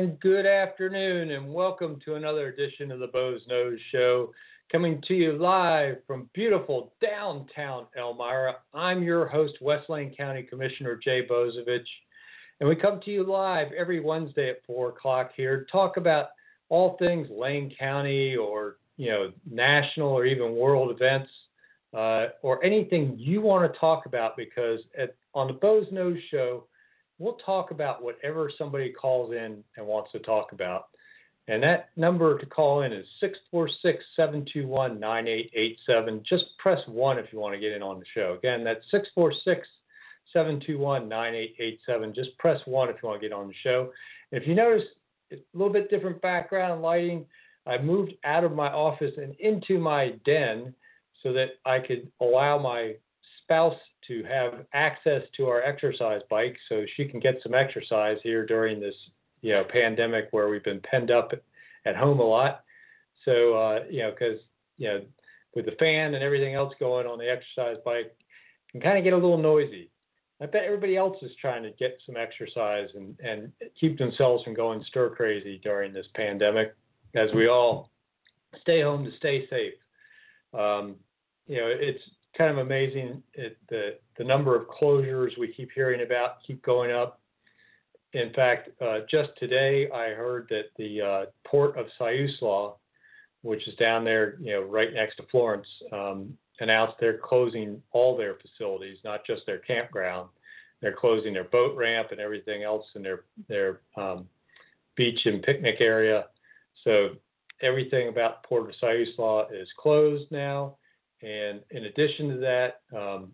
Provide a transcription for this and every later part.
And good afternoon, and welcome to another edition of the Boze Noze Show coming to you live from beautiful downtown Elmira. I'm your host, West Lane County Commissioner Jay Bozievich, and we come to you live every Wednesday at 4 o'clock here to talk about all things Lane County or, you know, national or even world events uh, or anything you want to talk about because at, on the Boze Noze Show, we'll talk about whatever somebody calls in and wants to talk about. And that number to call in is 646 721 9887. Just press 1 if you want to get in on the show. Again, that's 646 721 9887. Just press 1 if you want to get on the show. If you notice a little bit different background lighting, I moved out of my office and into my den so that I could allow my spouse to have access to our exercise bike so she can get some exercise here during this you know pandemic where we've been penned up at home a lot. So uh, you know because you know with the fan and everything else going on the exercise bike can kind of get a little noisy. I bet everybody else is trying to get some exercise and, and keep themselves from going stir crazy during this pandemic as we all stay home to stay safe. Um, you know, it's kind of amazing it, the the number of closures we keep hearing about keep going up in fact, uh, just today I heard that the uh, port of Siuslaw, which is down there, you know, right next to Florence, um, announced they're closing all their facilities, not just their campground. They're closing their boat ramp and everything else in their their um, beach and picnic area. So everything about Port of Siuslaw is closed now. And in addition to that, um,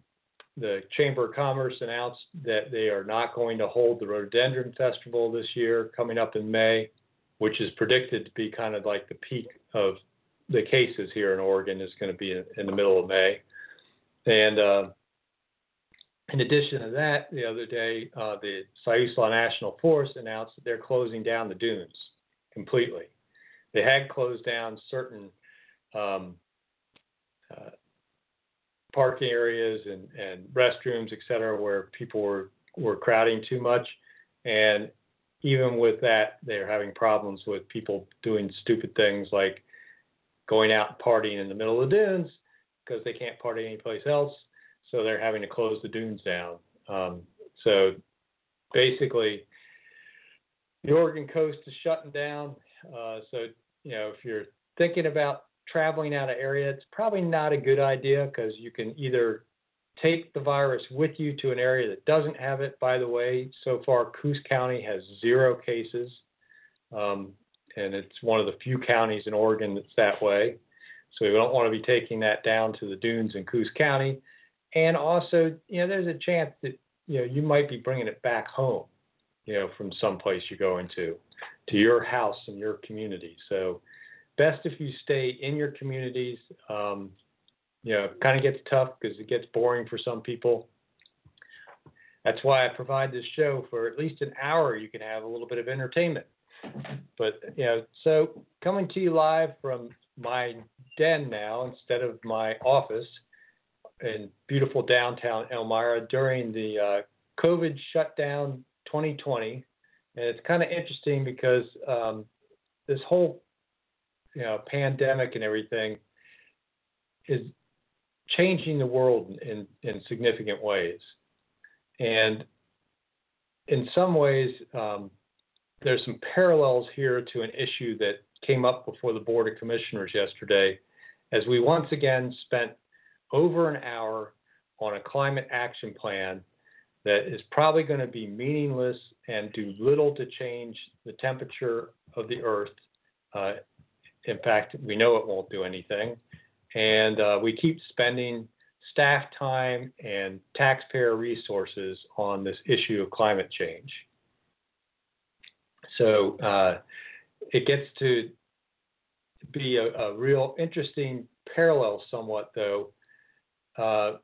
the Chamber of Commerce announced that they are not going to hold the Rhododendron Festival this year, coming up in May, which is predicted to be kind of like the peak of the cases here in Oregon is going to be in, in the middle of May. And uh, in addition to that, the other day, uh, the Siuslaw National Forest announced that they're closing down the dunes completely. They had closed down certain um, uh, parking areas and, and restrooms, et cetera, where people were, were crowding too much. And even with that, they're having problems with people doing stupid things like going out and partying in the middle of the dunes because they can't party anyplace else. So they're having to close the dunes down. Um, so basically, the Oregon coast is shutting down. Uh, so, you know, if you're thinking about traveling out of area, it's probably not a good idea because you can either take the virus with you to an area that doesn't have it. By the way, so far Coos County has zero cases, um, and it's one of the few counties in Oregon that's that way. So we don't want to be taking that down to the dunes in Coos County. And also, you know, there's a chance that you know you might be bringing it back home, you know, from someplace you're going to, to your house and your community. So best if you stay in your communities. Um, you know, it kind of gets tough because it gets boring for some people. That's why I provide this show for at least an hour. You can have a little bit of entertainment. But you know, so coming to you live from my den now instead of my office in beautiful downtown Elmira during the uh, COVID shutdown 2020. And it's kind of interesting because um, this whole you know pandemic and everything is changing the world in, in significant ways. And in some ways, um, there's some parallels here to an issue that came up before the Board of Commissioners yesterday, as we once again spent over an hour on a climate action plan that is probably going to be meaningless and do little to change the temperature of the Earth. Uh, in fact, we know it won't do anything. And uh, we keep spending staff time and taxpayer resources on this issue of climate change. So uh, it gets to be a, a, real interesting parallel, somewhat though. Uh,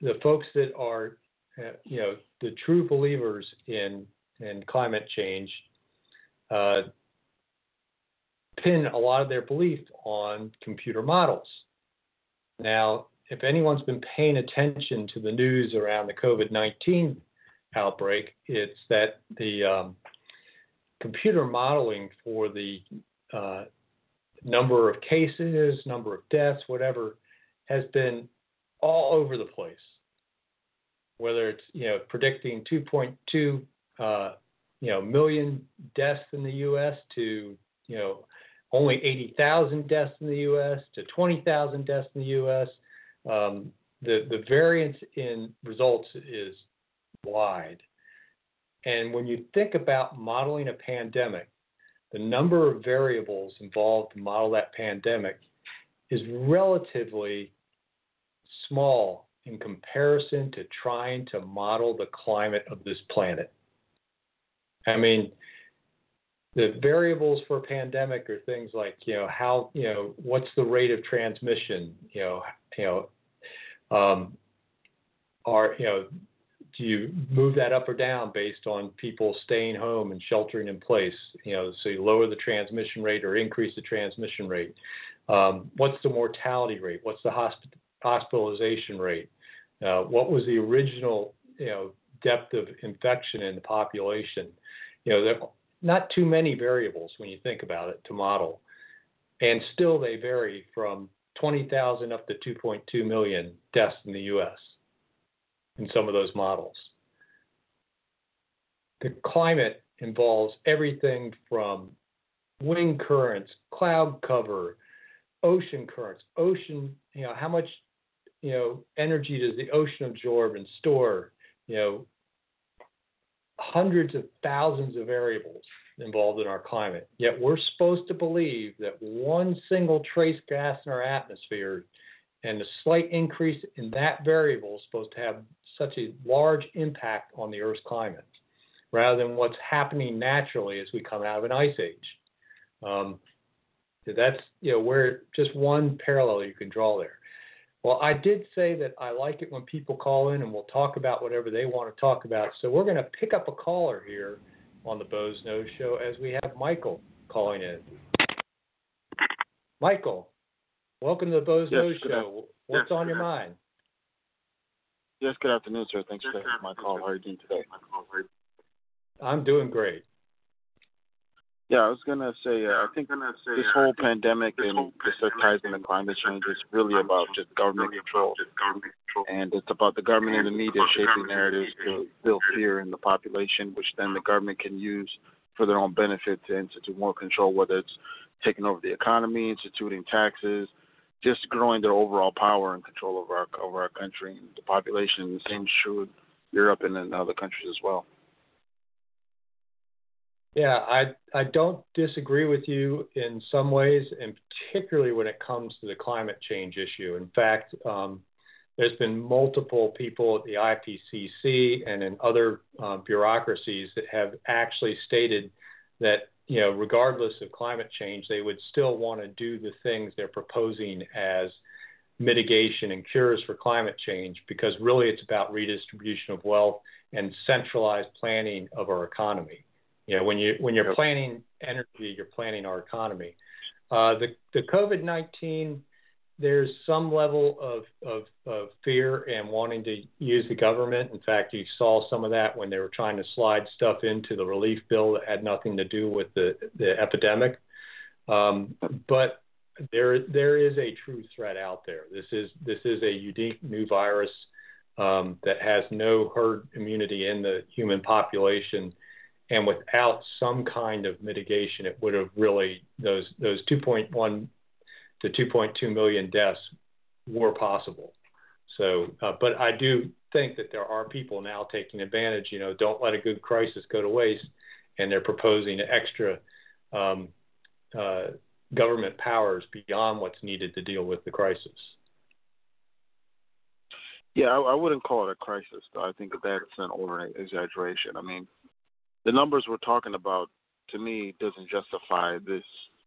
the folks that are uh, you know, the true believers in in climate change uh, pin a lot of their belief on computer models. Now, if anyone's been paying attention to the news around the COVID 19 outbreak, it's that the um, computer modeling for the uh, number of cases, number of deaths, whatever, has been all over the place whether it's you know predicting 2.2 uh, you know million deaths in the U.S. to you know only 80,000 deaths in the U.S. to 20,000 deaths in the U.S. Um, the the variance in results is wide, and when you think about modeling a pandemic, the number of variables involved to model that pandemic is relatively small in comparison to trying to model the climate of this planet. I mean, the variables for a pandemic are things like, you know, how, you know, what's the rate of transmission, you know, you know, um, are, you know, do you move that up or down based on people staying home and sheltering in place? You know, so you lower the transmission rate or increase the transmission rate. Um, what's the mortality rate? What's the hosp- hospitalization rate? Uh, what was the original, you know, depth of infection in the population? You know, are not too many variables when you think about it to model, and still they vary from 20,000 up to 2.2 million deaths in the U.S. in some of those models. The climate involves everything from wind currents, cloud cover, ocean currents, ocean, you know, how much you know, energy does the ocean absorb and store? You know, hundreds of thousands of variables involved in our climate. Yet we're supposed to believe that one single trace gas in our atmosphere and a slight increase in that variable is supposed to have such a large impact on the Earth's climate, rather than what's happening naturally as we come out of an ice age. Um, that's you know where just one parallel you can draw there. Well, I did say that I like it when people call in and we'll talk about whatever they want to talk about. So we're going to pick up a caller here on the Boze Noze Show as we have Michael calling in. Michael, welcome to the Boze yes, Noze Show. What's yes, on your mind? Yes, good afternoon, sir. Thanks for taking my call. How are you doing today? I'm doing great. Yeah, I was gonna say, uh, I think this whole pandemic and this ties into climate change is really about just government control, and it's about the government and the media shaping narratives to build fear in the population, which then the government can use for their own benefit to institute more control, whether it's taking over the economy, instituting taxes, just growing their overall power and control over our over our country and the population. The same is true in Europe and in other countries as well. Yeah, I I don't disagree with you in some ways, and particularly when it comes to the climate change issue. In fact, um, there's been multiple people at the IPCC and in other uh, bureaucracies that have actually stated that you know, regardless of climate change, they would still want to do the things they're proposing as mitigation and cures for climate change, because really it's about redistribution of wealth and centralized planning of our economy. You know, when you when you're planning energy, you're planning our economy. Uh, the the COVID nineteen, there's some level of, of of fear and wanting to use the government. In fact, you saw some of that when they were trying to slide stuff into the relief bill that had nothing to do with the the epidemic. Um, but there there is a true threat out there. This is this is a unique new virus um, that has no herd immunity in the human population and without some kind of mitigation, it would have really those those 2.1 to 2.2 million deaths were possible. So, uh, but I do think that there are people now taking advantage. You know, don't let a good crisis go to waste, and they're proposing extra um, uh, government powers beyond what's needed to deal with the crisis. Yeah, I, I wouldn't call it a crisis. Though. I think that's an over exaggeration. I mean, the numbers we're talking about, to me, doesn't justify this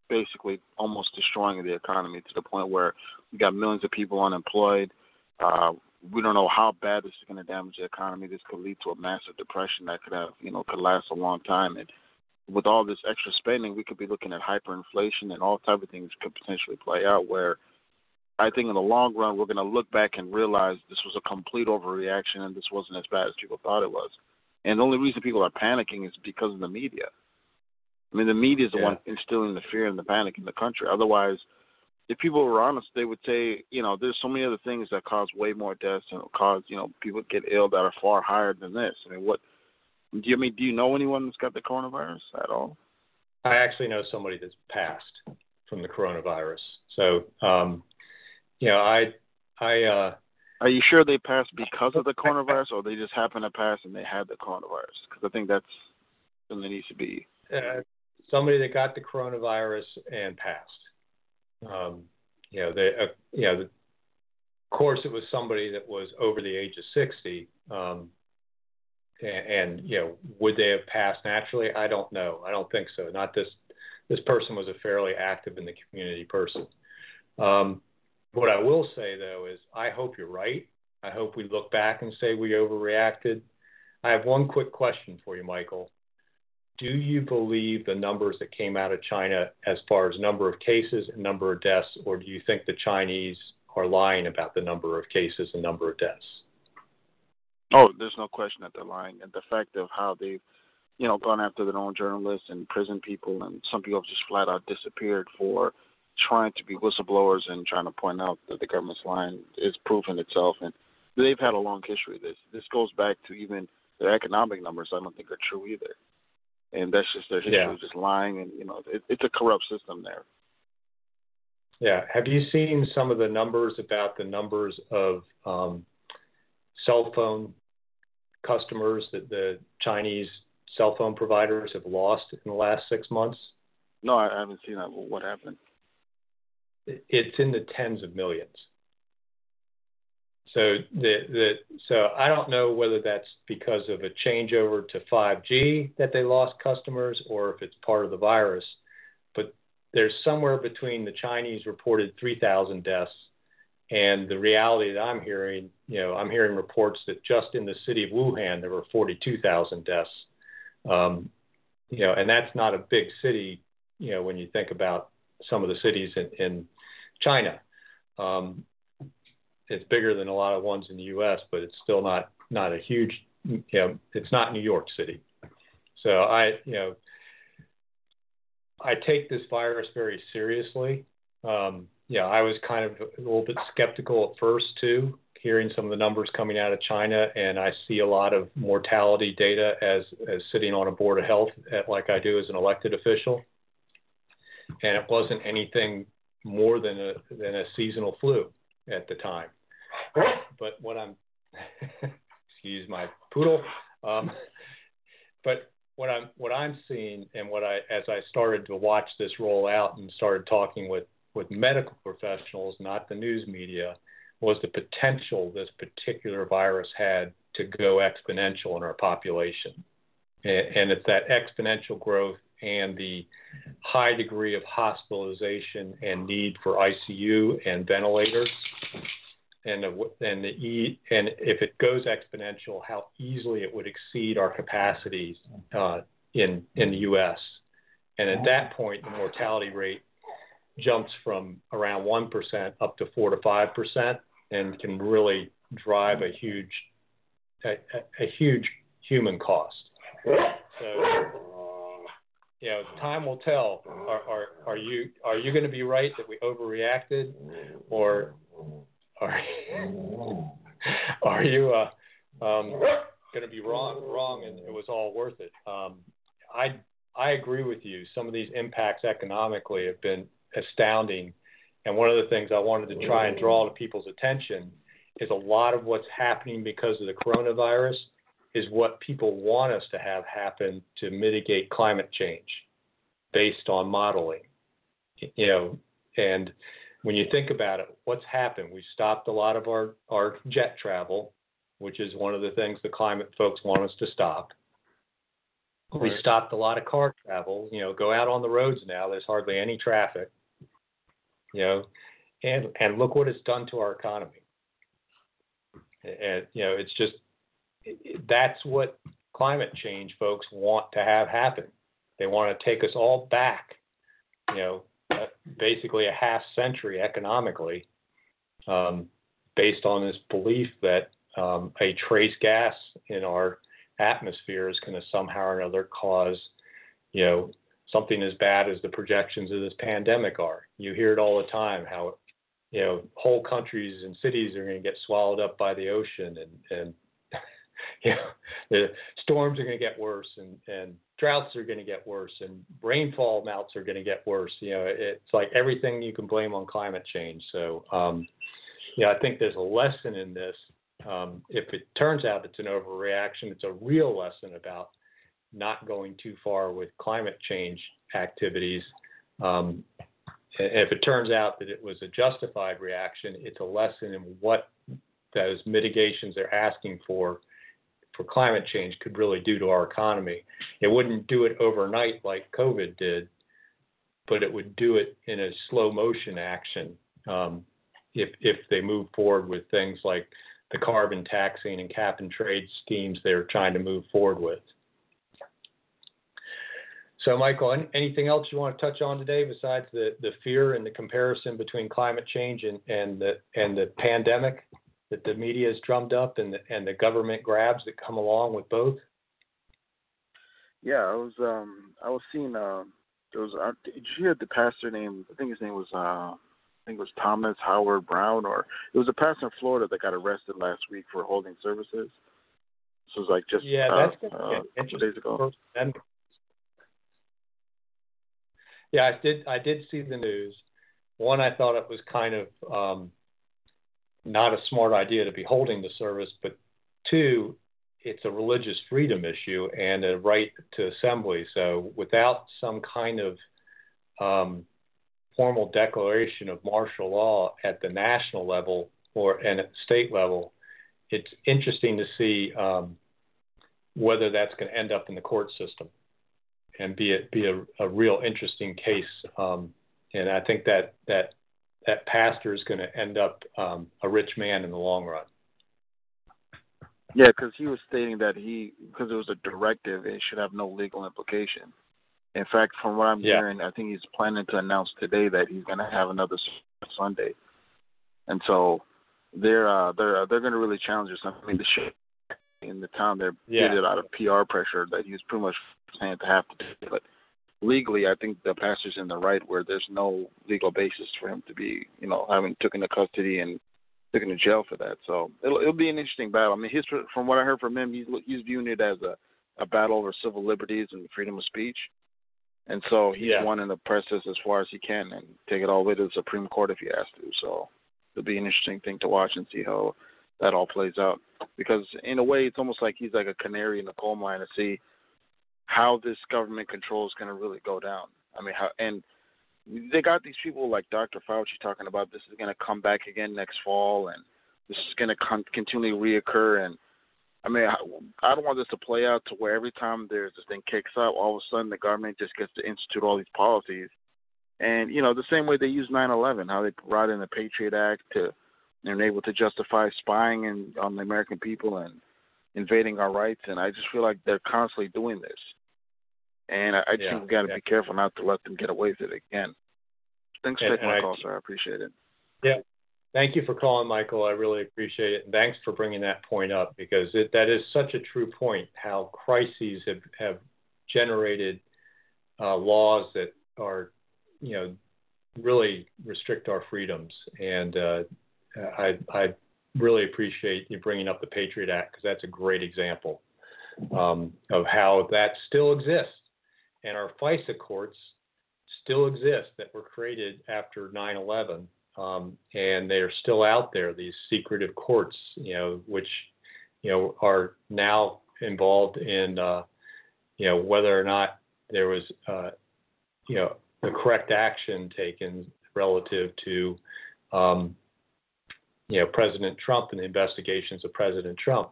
basically almost destroying the economy to the point where we got millions of people unemployed. Uh, we don't know how bad this is going to damage the economy. This could lead to a massive depression that could have, you know, could last a long time. And with all this extra spending, we could be looking at hyperinflation and all type of things could potentially play out. Where I think in the long run, we're going to look back and realize this was a complete overreaction and this wasn't as bad as people thought it was. And the only reason people are panicking is because of the media. I mean, the media is the yeah. one instilling the fear and the panic in the country. Otherwise, if people were honest, they would say, you know, there's so many other things that cause way more deaths and cause, you know, people get ill that are far higher than this. I mean, what do you I mean? Do you know anyone that's got the coronavirus at all? I actually know somebody that's passed from the coronavirus. So, um, you know, I, I. uh Are you sure they passed because of the coronavirus, or they just happened to pass and they had the coronavirus? Because I think that's something that needs to be. Uh, somebody that got the coronavirus and passed. Um, you know, they, uh, you know, the, of course, it was somebody that was over the age of 60. Um, and, and, you know, would they have passed naturally? I don't know. I don't think so. Not this. This person was a fairly active in the community person. Um, what I will say though is, I hope you're right. I hope we look back and say we overreacted. I have one quick question for you, Michael do you believe the numbers that came out of China as far as number of cases and number of deaths, or do you think the Chinese are lying about the number of cases and number of deaths? Oh, there's no question that they're lying, and the fact of how they've, you know, gone after their own journalists and prison people, and some people have just flat out disappeared for trying to be whistleblowers and trying to point out that the government's lying is proven itself, and they've had a long history of this. This goes back to even their economic numbers. I don't think are true either and that's just their history yeah. just lying, and you know it, it's a corrupt system there. Yeah. Have you seen some of the numbers about the numbers of um, cell phone customers that the Chinese cell phone providers have lost in the last six months? No, I haven't seen that. What happened? It's in the tens of millions. So the, the so I don't know whether that's because of a changeover to 5G that they lost customers or if it's part of the virus. But there's somewhere between the Chinese reported 3,000 deaths and the reality that I'm hearing. You know, I'm hearing reports that just in the city of Wuhan there were 42,000 deaths. Um, you know, and that's not a big city. You know, when you think about some of the cities in, in China. Um, it's bigger than a lot of ones in the U.S., but it's still not not a huge. You know, it's not New York City. So I, you know, I take this virus very seriously. Um, yeah, I was kind of a little bit skeptical at first too, hearing some of the numbers coming out of China, and I see a lot of mortality data as as sitting on a board of health, at, like I do as an elected official, and it wasn't anything more than a than a seasonal flu at the time. But what I'm, excuse my poodle, um, but what I'm what I'm seeing and what I as I started to watch this roll out and started talking with with medical professionals, not the news media, was the potential this particular virus had to go exponential in our population. And, and it's that exponential growth and the high degree of hospitalization and need for ICU and ventilators and the, and the e and if it goes exponential, how easily it would exceed our capacities uh, in in the U.S. And at that point, the mortality rate jumps from around one percent up to four to five percent, and can really drive a huge a, a, huge human cost. So you know, time will tell. Are, are, are you are you going to be right that we overreacted, or are you, are you uh, um, going to be wrong wrong and it was all worth it? Um, I I agree with you. Some of these impacts economically have been astounding, and one of the things I wanted to try and draw to people's attention is a lot of what's happening because of the coronavirus is what people want us to have happen to mitigate climate change based on modeling. You know, and when you think about it, what's happened? We stopped a lot of our, our jet travel, which is one of the things the climate folks want us to stop. Right. We stopped a lot of car travel. You know, go out on the roads now. There's hardly any traffic. You know, and and look what it's done to our economy. And you know, it's just that's what climate change folks want to have happen. They want to take us all back. You know, uh, basically a half century economically, um, based on this belief that um, a trace gas in our atmosphere is going to somehow or another cause, you know, something as bad as the projections of this pandemic are. You hear it all the time how, you know, whole countries and cities are going to get swallowed up by the ocean and, and you know, the storms are going to get worse and, and droughts are going to get worse and rainfall amounts are going to get worse. You know, it's like everything you can blame on climate change. So, um, yeah, I think there's a lesson in this. Um, if it turns out it's an overreaction, it's a real lesson about not going too far with climate change activities. Um, if it turns out that it was a justified reaction, it's a lesson in what those mitigations they're asking for for climate change could really do to our economy. It wouldn't do it overnight like COVID did, but it would do it in a slow motion action um, if if they move forward with things like the carbon taxing and cap and trade schemes they're trying to move forward with. So, Michael, anything else you want to touch on today besides the, the fear and the comparison between climate change and, and the and the pandemic? That the media has drummed up and the, and the government grabs that come along with both? Yeah, I was um I was seeing uh there was uh, did you hear the pastor name I think his name was uh I think it was Thomas Howard Brown or it was a pastor in Florida that got arrested last week for holding services. This was like just yeah, uh, that's uh, a couple days ago. Yeah, I did. I did see the news. One, I thought it was kind of um, not a smart idea to be holding the service, but two, it's a religious freedom issue and a right to assembly. So without some kind of um, formal declaration of martial law at the national level or and at state level, it's interesting to see um, whether that's going to end up in the court system and be a, be a, a real interesting case. Um, and I think that that that pastor is going to end up um, a rich man in the long run. Yeah, because he was stating that he, because it was a directive, it should have no legal implication. In fact, from what I'm yeah. hearing, I think he's planning to announce today that he's going to have another Sunday, and so they're uh, they're uh, they're going to really challenge us. I mean, the shit in the town they're yeah. did it out of PR pressure that he's pretty much saying to have to do it. Legally, I think the pastor's in the right where there's no legal basis for him to be, you know, having taken to custody and taken to jail for that. So it'll it'll be an interesting battle. I mean, his from what I heard from him, he's he's viewing it as a a battle over civil liberties and freedom of speech. And so he's yeah. wanting to press this as far as he can and take it all the way to the Supreme Court if he has to. So it'll be an interesting thing to watch and see how that all plays out. Because in a way, it's almost like he's like a canary in the coal mine to see how this government control is going to really go down. I mean, how and they got these people like Dr. Fauci talking about this is going to come back again next fall, and this is going to con- continually reoccur. And I mean, I, I don't want this to play out to where every time there's this thing kicks up, all of a sudden the government just gets to institute all these policies. And you know, the same way they use 9/11, how they brought in the Patriot Act to and able to justify spying in, on the American people and invading our rights, and I just feel like they're constantly doing this. And I, I yeah, think we got to yeah. be careful not to let them get away with it again. Thanks for taking my I, call, sir. I appreciate it. Yeah. Thank you for calling, Michael. I really appreciate it. And thanks for bringing that point up because it, that is such a true point how crises have, have generated uh, laws that are, you know, really restrict our freedoms. And uh, I, I really appreciate you bringing up the Patriot Act because that's a great example um, of how that still exists. And our FISA courts still exist that were created after 9 11 um, and they're still out there. These secretive courts, you know, which you know are now involved in uh, you know whether or not there was uh, you know the correct action taken relative to um, you know President Trump and the investigations of President Trump.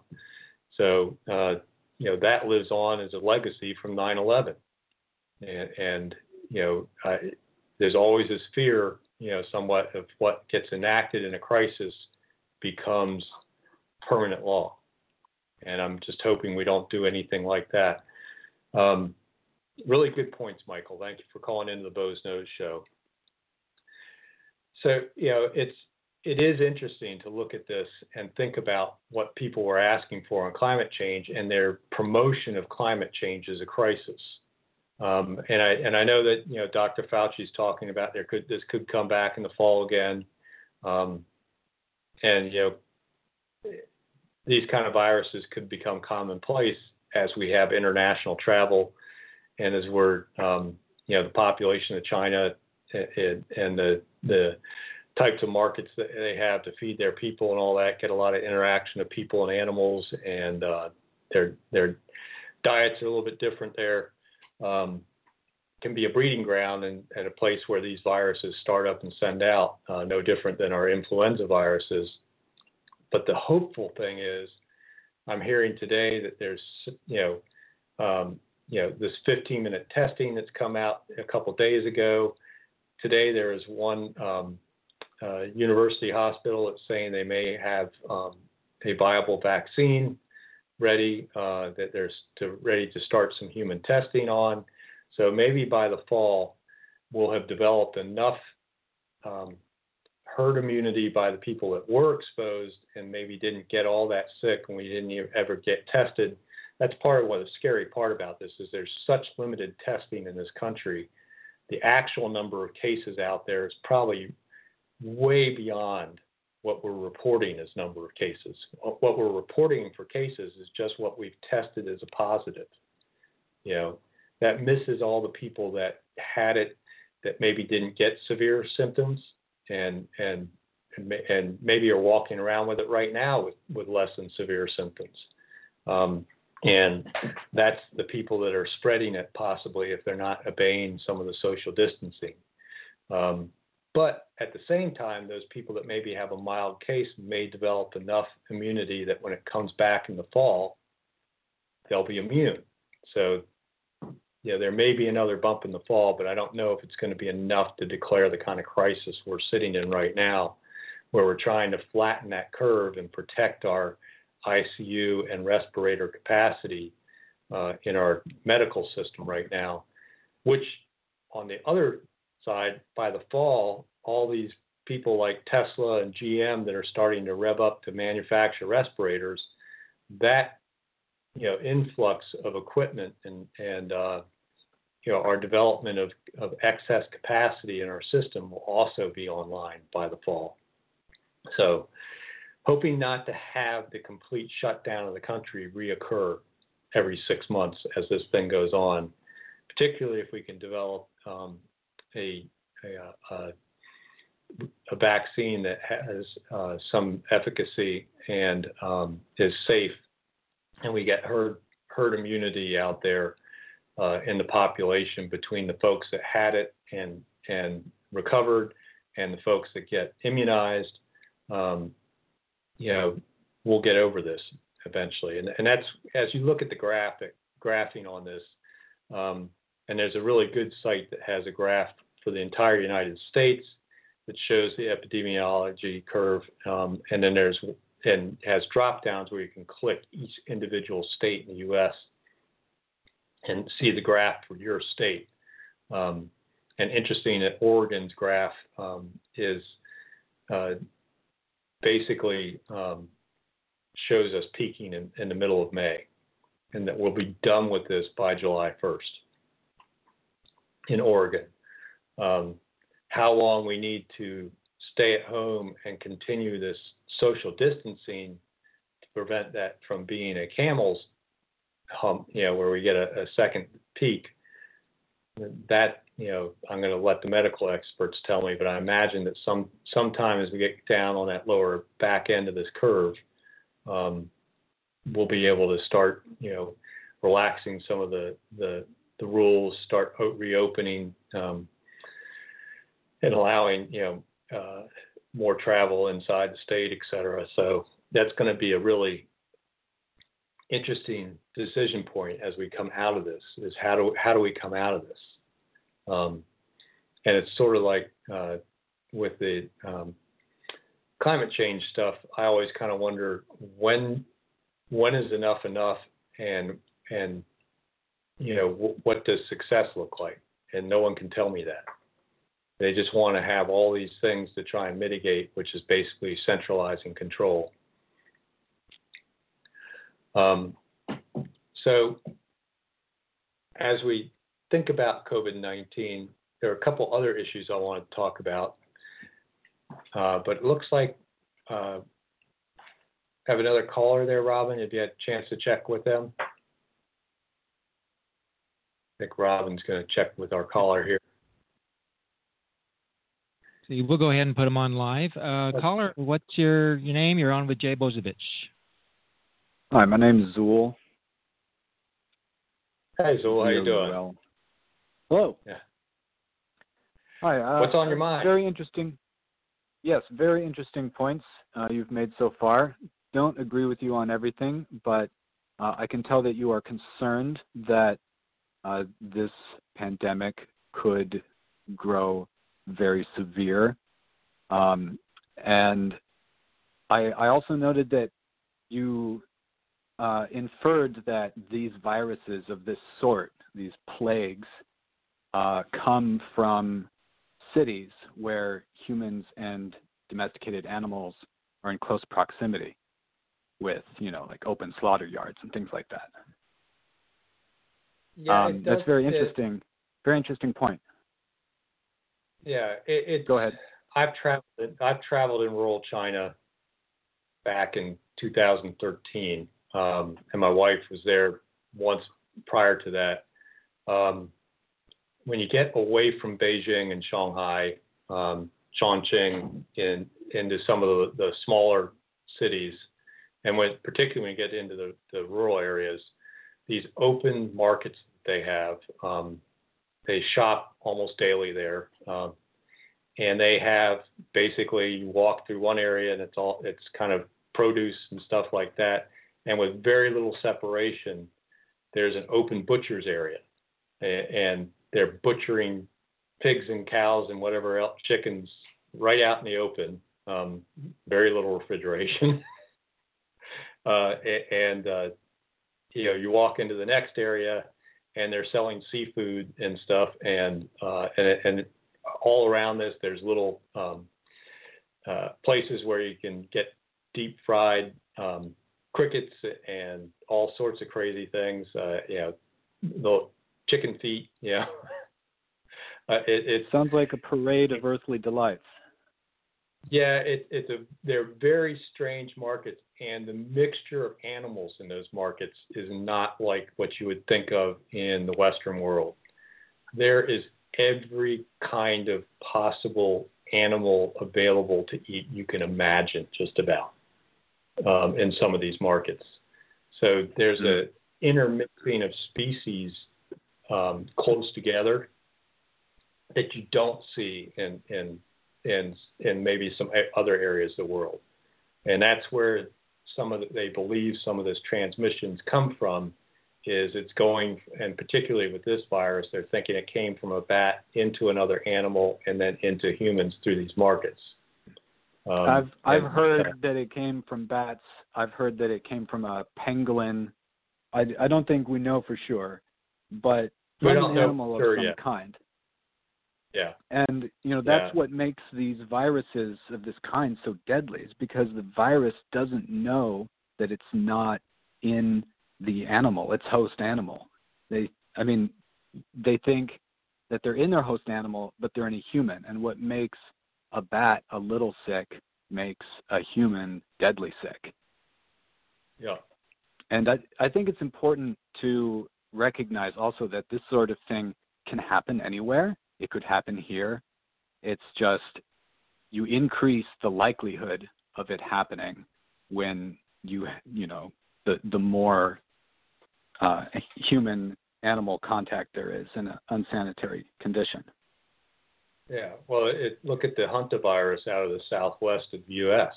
So uh, you know that lives on as a legacy from 9/11, and, and you know I, there's always this fear, you know, somewhat of what gets enacted in a crisis becomes permanent law, and I'm just hoping we don't do anything like that. Um, really good points, Michael. Thank you for calling into the Boze Noze Show. So you know it's it is interesting to look at this and think about what people were asking for on climate change and their promotion of climate change as a crisis. Um, and I and I know that you know Dr. Fauci is talking about there could this could come back in the fall again, um, and you know these kind of viruses could become commonplace as we have international travel, and as we're um, you know the population of China and, and the the types of markets that they have to feed their people and all that get a lot of interaction of people and animals and uh, their their diets are a little bit different there. Um, can be a breeding ground and, and, a place where these viruses start up and send out uh, no different than our influenza viruses. But the hopeful thing is i'm hearing today that there's you know um, you know this 15 minute testing that's come out a couple days ago. Today there is one um, uh, university hospital that's saying they may have um, a viable vaccine ready uh, that there's to, ready to start some human testing on. So maybe by the fall we'll have developed enough um, herd immunity by the people that were exposed and maybe didn't get all that sick and we didn't ever get tested. That's part of what the scary part about this is there's such limited testing in this country. The actual number of cases out there is probably way beyond what we're reporting as number of cases. What we're reporting for cases is just what we've tested as a positive. You know, that misses all the people that had it that maybe didn't get severe symptoms and and and maybe are walking around with it right now with, with less than severe symptoms. Um, and that's the people that are spreading it possibly if they're not obeying some of the social distancing. Um, but at the same time, those people that maybe have a mild case may develop enough immunity that when it comes back in the fall, they'll be immune. So, yeah, there may be another bump in the fall, but I don't know if it's going to be enough to declare the kind of crisis we're sitting in right now, where we're trying to flatten that curve and protect our ICU and respirator capacity uh, in our medical system right now, which on the other side, by the fall, all these people like Tesla and GM that are starting to rev up to manufacture respirators, that you know influx of equipment and and uh, you know our development of, of excess capacity in our system will also be online by the fall. So, hoping not to have the complete shutdown of the country reoccur every six months as this thing goes on, particularly if we can develop um, a, a, a vaccine that has uh, some efficacy and um, is safe, and we get herd herd immunity out there uh, in the population between the folks that had it and and recovered and the folks that get immunized. Um, you know, we'll get over this eventually, and and that's as you look at the graphic graphing on this. Um, and there's a really good site that has a graph for the entire United States that shows the epidemiology curve. Um, and then there's and has drop downs where you can click each individual state in the U.S. and see the graph for your state. Um, and interesting that Oregon's graph um, is uh, basically um, shows us peaking in, in the middle of May, and that we'll be done with this by July 1st in Oregon. Um, how long we need to stay at home and continue this social distancing to prevent that from being a camel's hump, you know, where we get a, a second peak. that you know I'm going to let the medical experts tell me, but I imagine that some sometime as we get down on that lower back end of this curve, um, we'll be able to start you know relaxing some of the the, the rules, start reopening um, and allowing you know uh, more travel inside the state, et cetera. So that's going to be a really interesting decision point as we come out of this is how do how do we come out of this? Um, and it's sort of like uh, with the um, climate change stuff i always kind of wonder when when is enough enough and and you know w- what does success look like? And no one can tell me that they just want to have all these things to try and mitigate which is basically centralizing control um, so, as we think about COVID 19, there are a couple other issues I want to talk about. Uh, but it looks like uh, have another caller there, Robin. Have you had a chance to check with them? I think Robin's going to check with our caller here. So we'll go ahead and put them on live. Uh, caller, what's your, your name? You're on with Jay Bozievich. Hi, my name is Zool. Hey, Zool, how you doing? Well. Hello. Yeah. Hi. Uh, What's on your mind? Very interesting. Yes, very interesting points uh, you've made so far. Don't agree with you on everything, but uh, I can tell that you are concerned that uh, this pandemic could grow very severe. Um, and I, I also noted that you uh, inferred that these viruses of this sort, these plagues, uh, come from cities where humans and domesticated animals are in close proximity with, you know, like open slaughter yards and things like that. Yeah, um, that's very interesting. It, very interesting point. Yeah, it, it, Go ahead. I've traveled. I've traveled in rural China back in 2013, um, and my wife was there once prior to that. Um, when you get away from Beijing and Shanghai, um, Chongqing, in, into some of the, the smaller cities, and when particularly when you get into the, the rural areas, these open markets they have, um, they shop almost daily there, um, and they have basically you walk through one area and it's all it's kind of produce and stuff like that, and with very little separation, there's an open butcher's area, and they're butchering pigs and cows and whatever else, chickens, right out in the open. Um, very little refrigeration, uh, and uh, you know you walk into the next area, and they're selling seafood and stuff, and uh, and, and all around this there's little um, uh, places where you can get deep fried um, crickets and all sorts of crazy things. Uh, you know, the chicken feet. You know, uh, it, it sounds like a parade of earthly delights. Yeah, it, it's a they're very strange markets, and the mixture of animals in those markets is not like what you would think of in the Western world. There is every kind of possible animal available to eat you can imagine, just about um, in some of these markets. So there's mm-hmm. a intermixing of species um, close together that you don't see in in in in maybe some other areas of the world, and that's where some of the, they believe some of this transmissions come from. Is it's going, and particularly with this virus, they're thinking it came from a bat into another animal and then into humans through these markets. Um, I've I've and, heard uh, that it came from bats. I've heard that it came from a pangolin. I, I don't think we know for sure, but from an animal sure of some yet. kind. Yeah. And you know that's yeah. what makes these viruses of this kind so deadly is because the virus doesn't know that it's not in the animal, its host animal. They I mean they think that they're in their host animal, but they're in a human. And what makes a bat a little sick makes a human deadly sick. Yeah. And I, I think it's important to recognize also that this sort of thing can happen anywhere. It could happen here. It's just you increase the likelihood of it happening when you you know the the more uh, human animal contact there is in an unsanitary condition. Yeah, well, it, look at the hantavirus out of the southwest of the U.S.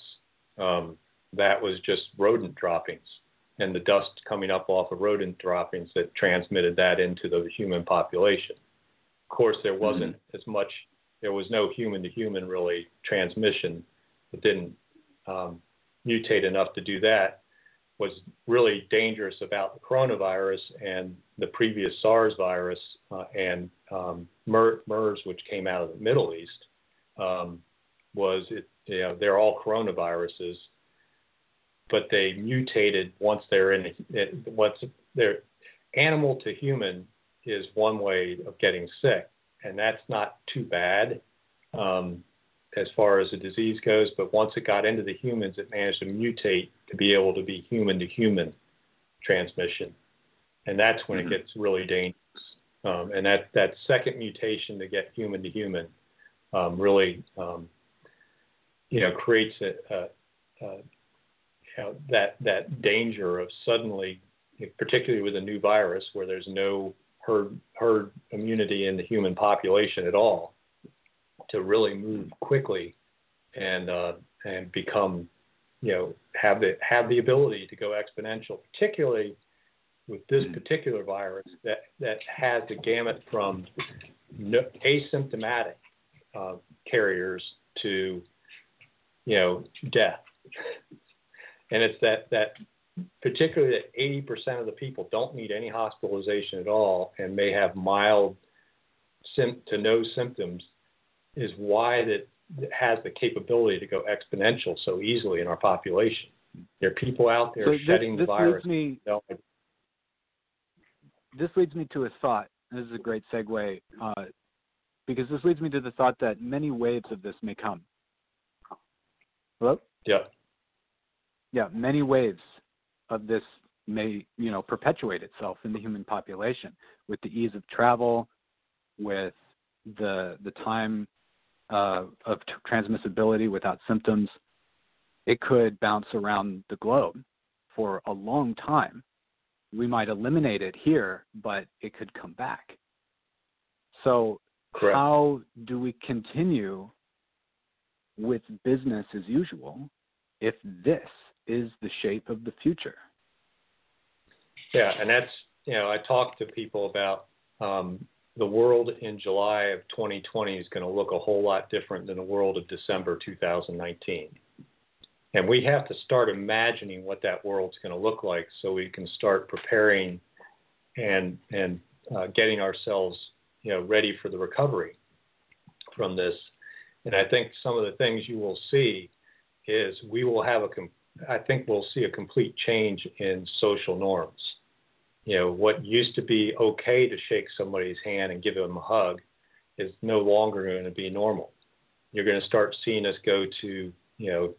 Um, that was just rodent droppings and the dust coming up off of rodent droppings that transmitted that into the human population. Of course, there wasn't mm-hmm. as much, there was no human to human really transmission. It didn't um, mutate enough to do that. Was really dangerous about the coronavirus and the previous SARS virus uh, and um, MERS, which came out of the Middle East, um, was it, you know, they're all coronaviruses but they mutated once they're in once they're animal to human is one way of getting sick, and that's not too bad um, as far as the disease goes. But once it got into the humans, it managed to mutate to be able to be human to human transmission, and that's when mm-hmm. it gets really dangerous. Um, and that that second mutation to get human to human um, really, um, you know, creates a, a, a you know, that that danger of suddenly, particularly with a new virus where there's no herd herd immunity in the human population at all, to really move quickly and uh, and become, you know, have the have the ability to go exponential, particularly with this mm-hmm. particular virus that that has the gamut from no, asymptomatic uh, carriers to, you know, death and it's that that particularly that 80% of the people don't need any hospitalization at all and may have mild sim- to no symptoms is why that has the capability to go exponential so easily in our population. There are people out there so shedding this, the virus. Leads me, this leads me to a thought. This is a great segue uh, because this leads me to the thought that many waves of this may come. Hello? Yeah yeah, many waves of this may you know perpetuate itself in the human population with the ease of travel, with the the time uh, of t- transmissibility without symptoms. It could bounce around the globe for a long time. We might eliminate it here, but it could come back. So, Correct. how do we continue with business as usual if this is the shape of the future. Yeah, and that's you know I talk to people about um, the world in July of 2020 is going to look a whole lot different than the world of December 2019. And we have to start imagining what that world's going to look like so we can start preparing and and uh, getting ourselves you know ready for the recovery from this. And I think some of the things you will see is we will have a I think we'll see a complete change in social norms. You know, what used to be okay to shake somebody's hand and give them a hug is no longer going to be normal. You're going to start seeing us go to, you know,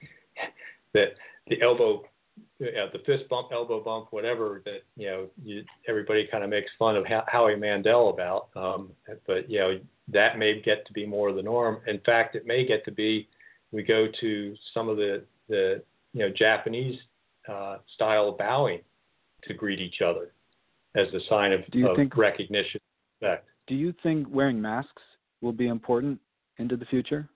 that the elbow, the fist bump, elbow bump, whatever that you know, you, everybody kind of makes fun of Howie Mandel about. Um, but you know, that may get to be more of the norm. In fact, it may get to be we go to some of the the you know Japanese uh, style of bowing to greet each other as a sign of, do you of think, recognition. Respect. Do you think wearing masks will be important into the future?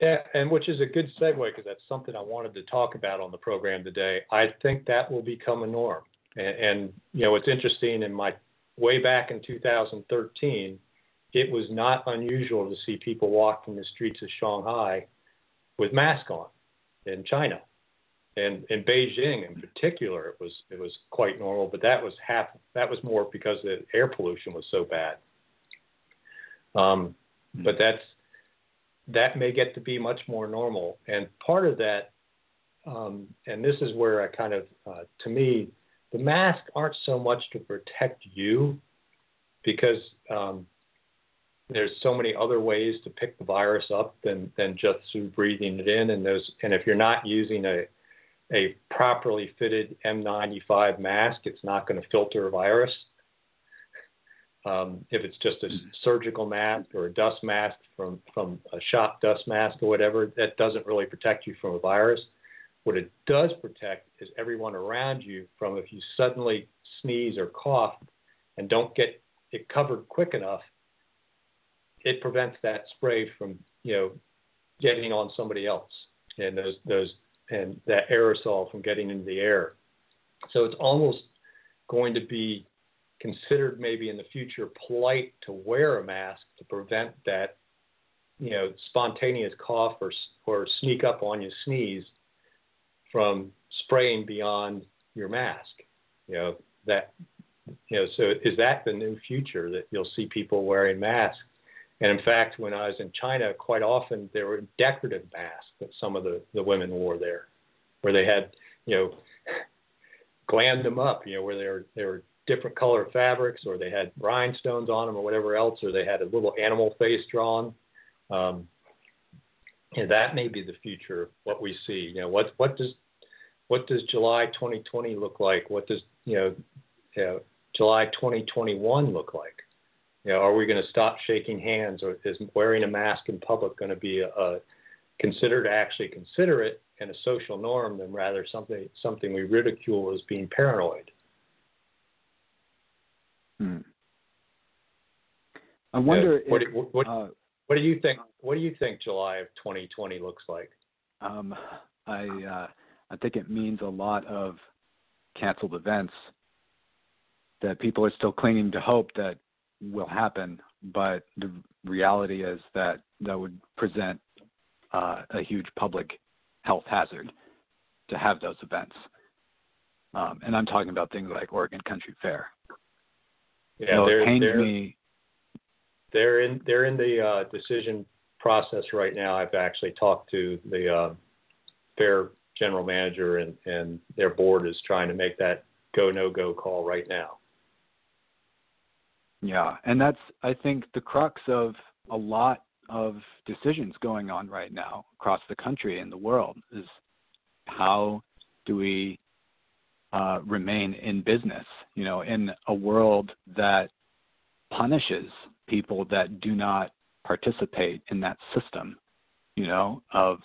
Yeah, and which is a good segue because that's something I wanted to talk about on the program today. I think that will become a norm. And, and you know, it's interesting. In my way back in 2013, it was not unusual to see people walking the streets of Shanghai with masks on in China. And in Beijing in particular, it was it was quite normal, but that was half that was more because the air pollution was so bad. Um, mm-hmm. But that's that may get to be much more normal, and part of that, um, and this is where I kind of, uh, to me, the masks aren't so much to protect you, because um, there's so many other ways to pick the virus up than than just through breathing it in and those and if you're not using a a properly fitted N95 mask, it's not going to filter a virus. Um, if it's just a mm-hmm. surgical mask or a dust mask from from a shop dust mask or whatever, that doesn't really protect you from a virus. What it does protect is everyone around you from if you suddenly sneeze or cough and don't get it covered quick enough, it prevents that spray from you know getting on somebody else and those those and that aerosol from getting into the air. So it's almost going to be considered maybe in the future polite to wear a mask to prevent that you know spontaneous cough or or sneak up on you sneeze from spraying beyond your mask. You know that you know so is that the new future that you'll see people wearing masks? And in fact, when I was in China, quite often there were decorative masks that some of the, the women wore there, where they had, you know, glammed them up, you know, where they were, they were different color fabrics or they had rhinestones on them or whatever else, or they had a little animal face drawn. Um, and that may be the future of what we see. You know, what what does what does July 2020 look like? What does you know, you know July 2021 look like? You know, are we going to stop shaking hands, or is wearing a mask in public going to be a, a considered actually consider it and a social norm than rather something something we ridicule as being paranoid? Hmm. I wonder. what, if, what, what, uh, what, do you think? What do you think July of 2020 looks like? Um, I uh, I think it means a lot of canceled events that people are still clinging to hope that will happen, but the reality is that that would present uh, a huge public health hazard to have those events. Um, and I'm talking about things like Oregon Country Fair. Yeah, so they're, they're, me. They're in they're in the uh, decision process right now. I've actually talked to the uh, fair general manager, and and their board is trying to make that go no go call right now. Yeah, and that's I think the crux of a lot of decisions going on right now across the country and the world is how do we uh, remain in business, you know, in a world that punishes people that do not participate in that system, you know, of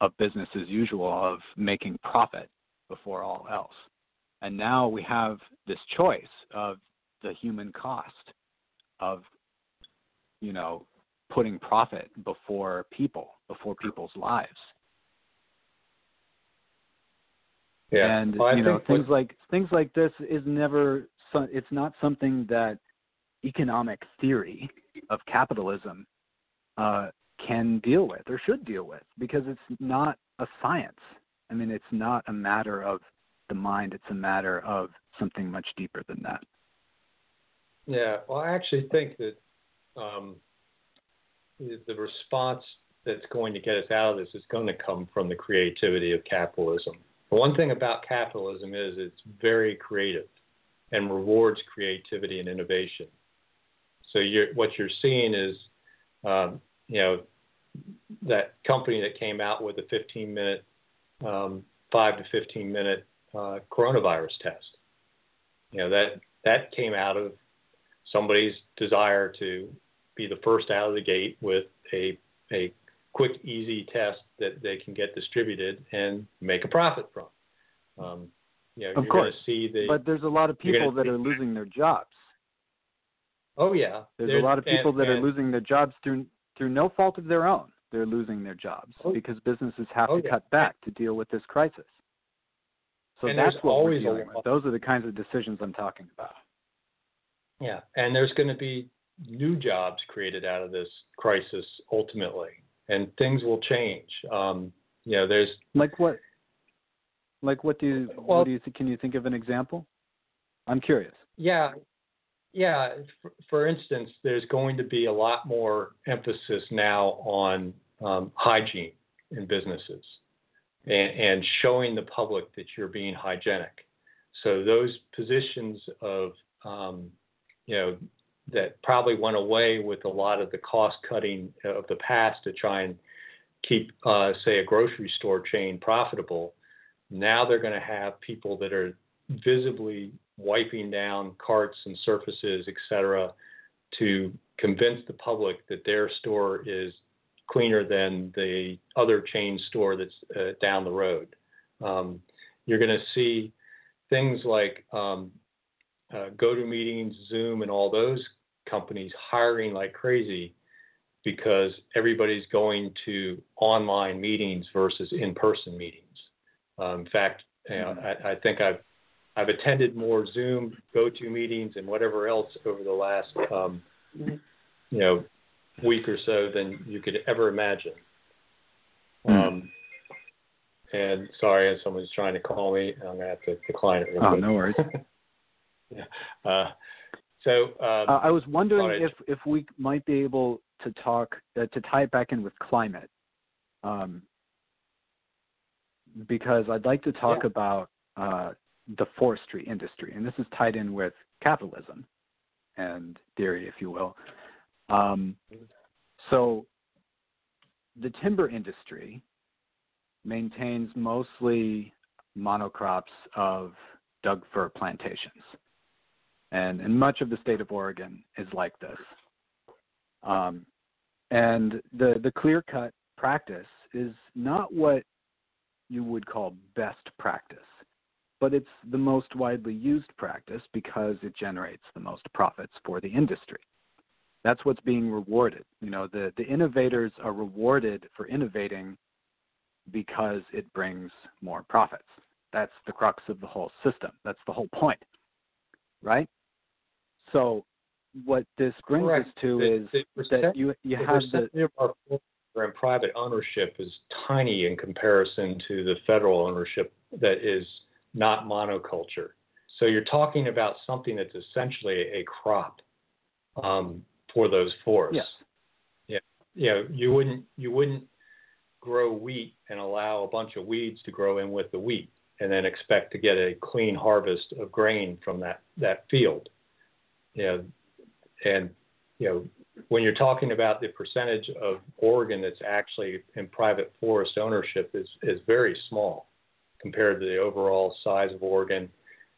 of business as usual, of making profit before all else. And now we have this choice of the human cost of, you know, putting profit before people, before people's lives. Yeah. And well, you know things what... like things like this is never it's not something that economic theory of capitalism uh, can deal with or should deal with because it's not a science. I mean, it's not a matter of the mind; it's a matter of something much deeper than that. Yeah, well, I actually think that um, the response that's going to get us out of this is going to come from the creativity of capitalism. The one thing about capitalism is it's very creative and rewards creativity and innovation. So you're, what you're seeing is, um, you know, that company that came out with a 15 minute, um, five to 15 minute uh, coronavirus test. You know that that came out of somebody's desire to be the first out of the gate with a a quick, easy test that they can get distributed and make a profit from. Um, you know, of you're course, see the, but there's a lot of people that are losing their jobs. Oh yeah, there's, there's a lot of people and, that and, are losing their jobs through through no fault of their own. They're losing their jobs oh, because businesses have oh, to yeah. cut back to deal with this crisis. So and that's what we're dealing with. Those are the kinds of decisions I'm talking about. Yeah, and there's going to be new jobs created out of this crisis ultimately, and things will change. Um, you know, there's like what, like what do you well, what do you can you think of an example? I'm curious. Yeah, yeah. For, for instance, there's going to be a lot more emphasis now on um, hygiene in businesses and, and showing the public that you're being hygienic. So those positions of um, you know that probably went away with a lot of the cost cutting of the past to try and keep, uh, say, a grocery store chain profitable. Now they're going to have people that are visibly wiping down carts and surfaces, et cetera, to convince the public that their store is cleaner than the other chain store that's uh, down the road. Um, you're going to see things like um, uh, GoToMeetings, Zoom, and all those companies hiring like crazy because everybody's going to online meetings versus in-person meetings. Um, in fact, you know, mm-hmm. I, I, think I've I've attended more Zoom, go-to meetings and whatever else over the last um, mm-hmm. you know week or so than you could ever imagine. Mm. Um, and sorry, someone's trying to call me. I'm gonna have to decline it. oh, no worries. yeah. Uh, so um, uh, I was wondering if if we might be able to talk uh, to tie it back in with climate, um, because I'd like to talk yeah. about uh, the forestry industry, and this is tied in with capitalism and theory, if you will. Um, so the timber industry maintains mostly monocrops of Doug fir plantations. And, and much of the state of Oregon is like this. Um, and the, the clear cut practice is not what you would call best practice, but it's the most widely used practice because it generates the most profits for the industry. That's what's being rewarded. You know, the, the innovators are rewarded for innovating because it brings more profits. That's the crux of the whole system. That's the whole point, right? So, what this brings Correct. us to the, is the that you you have the of and private ownership is tiny in comparison to the federal ownership that is not monoculture. So you're talking about something that's essentially a crop um, for those forests. Yes. Yeah. You know, you wouldn't you wouldn't grow wheat and allow a bunch of weeds to grow in with the wheat and then expect to get a clean harvest of grain from that, that field. You know, and you know, when you're talking about the percentage of Oregon that's actually in private forest ownership is, is very small compared to the overall size of Oregon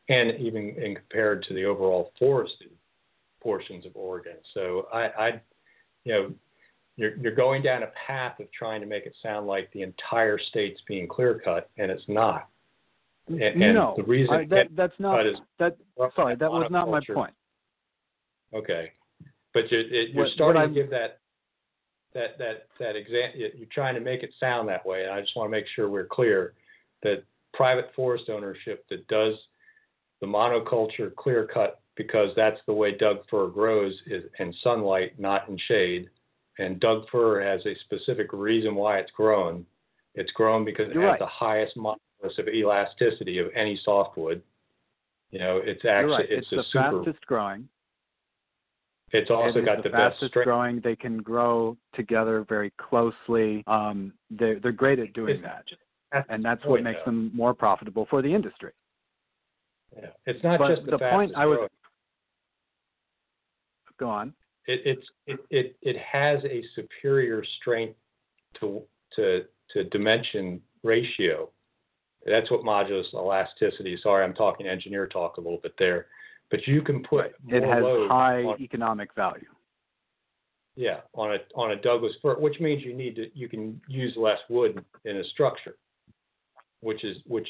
and even in compared to the overall forested portions of Oregon. So I, I you know, you're, you're going down a path of trying to make it sound like the entire state's being clear cut, and it's not. And, and no, the reason I, that, that's not is that. Sorry, that was not my point. Okay, but you're, it, you're what, starting what to give that that that that example. You're trying to make it sound that way, and I just want to make sure we're clear that private forest ownership that does the monoculture clear cut because that's the way Doug fir grows is in sunlight, not in shade and Doug fir has a specific reason why it's grown. It's grown because it You're has right. the highest modulus of elasticity of any softwood. You know, it's actually right. it's, it's the super, fastest growing. It's also it got the, the, fastest best strength. growing. They can grow together very closely. Um, they're they're great at doing it's, that, that's and that's what makes though. them more profitable for the industry. Yeah. It's not but just the, the point I was growing. go on. it, it's it, it it has a superior strength to to to dimension ratio. That's what modulus elasticity. Sorry, I'm talking engineer talk a little bit there, but you can put more It has high on, economic value. yeah on a on a Douglas fir, which means you need to you can use less wood in a structure, which is which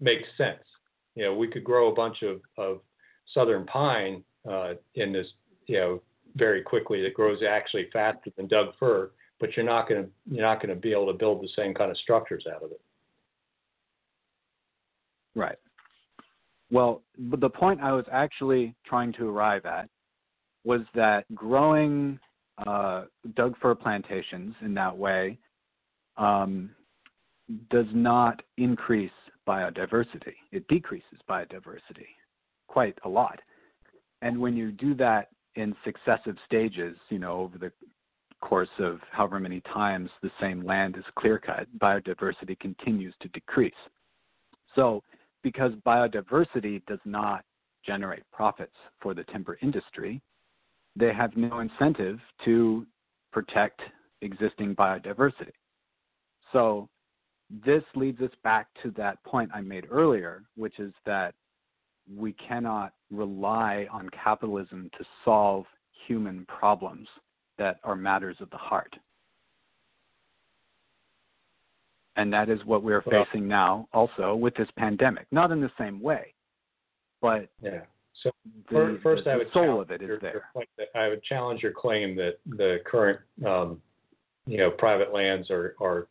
makes sense. You know, we could grow a bunch of of southern pine uh, in this you know very quickly that grows actually faster than Doug fir, but you're not going to you're not going to be able to build the same kind of structures out of it. Right. Well, the point I was actually trying to arrive at was that growing uh, Doug fir plantations in that way um, does not increase biodiversity. It decreases biodiversity quite a lot. And when you do that in successive stages, you know, over the course of however many times the same land is clear cut, biodiversity continues to decrease. So, because biodiversity does not generate profits for the timber industry, they have no incentive to protect existing biodiversity. So, this leads us back to that point I made earlier, which is that we cannot rely on capitalism to solve human problems that are matters of the heart. And that is what we're well, facing now also with this pandemic. Not in the same way, but yeah. So the, first, the, I would soul of it is there. I would challenge your claim that the current, um, you know, private lands are are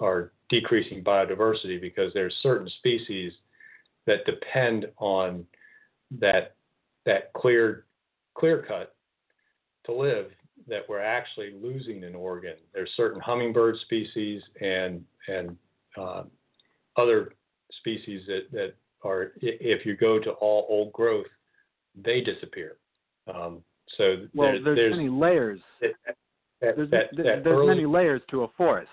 are decreasing biodiversity because there's certain species that depend on that that clear clear cut to live that we're actually losing in Oregon. There's certain hummingbird species and and uh, other species that that are if you go to all old growth, they disappear. Um, so well, there, there's, there's, many layers. That, that, there's, that, there's early, many layers to a forest.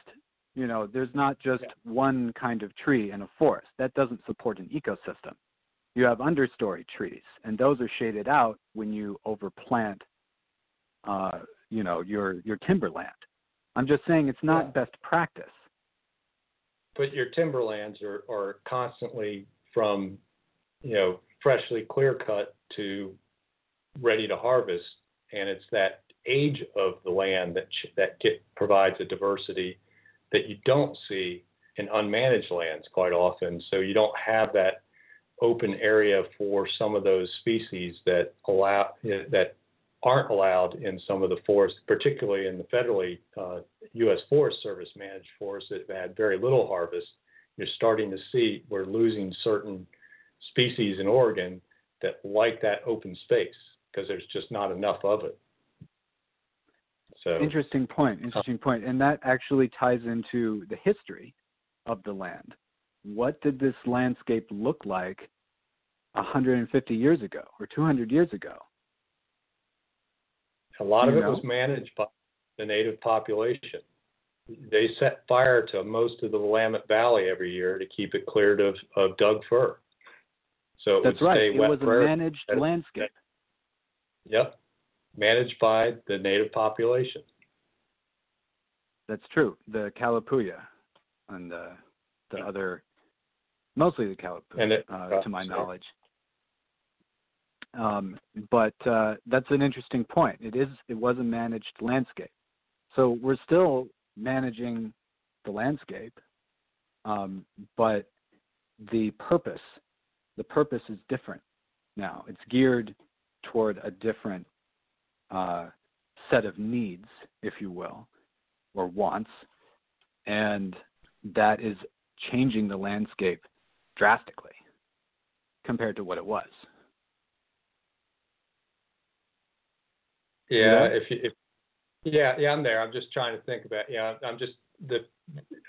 You know, there's not just yeah. one kind of tree in a forest. That doesn't support an ecosystem. You have understory trees, and those are shaded out when you overplant, uh, you know, your your timberland. I'm just saying it's not yeah. best practice. But your timberlands are, are constantly from, you know, freshly clear cut to ready to harvest, and it's that age of the land that that get, provides a diversity that you don't see in unmanaged lands quite often. So you don't have that open area for some of those species that allow that aren't allowed in some of the forests, particularly in the federally uh, U.S. Forest Service managed forests that have had very little harvest. You're starting to see we're losing certain species in Oregon that like that open space because there's just not enough of it. So interesting point. Interesting point, and that actually ties into the history of the land. What did this landscape look like 150 years ago or 200 years ago? A lot you of it know? was managed by the native population. They set fire to most of the Willamette Valley every year to keep it cleared of, of Doug fir. So it That's would right. It was a managed landscape. Yep. Managed by the native population. That's true. The Kalapuya and the, the other, mostly the Kalapuya, it- uh, to my knowledge. Um, but uh, that's an interesting point. It is. It was a managed landscape, so we're still managing the landscape, um, but the purpose, the purpose is different now. It's geared toward a different uh, set of needs, if you will, or wants, and that is changing the landscape drastically compared to what it was. Yeah, there? if you, if yeah, yeah, I'm there. I'm just trying to think about. Yeah, I'm just the.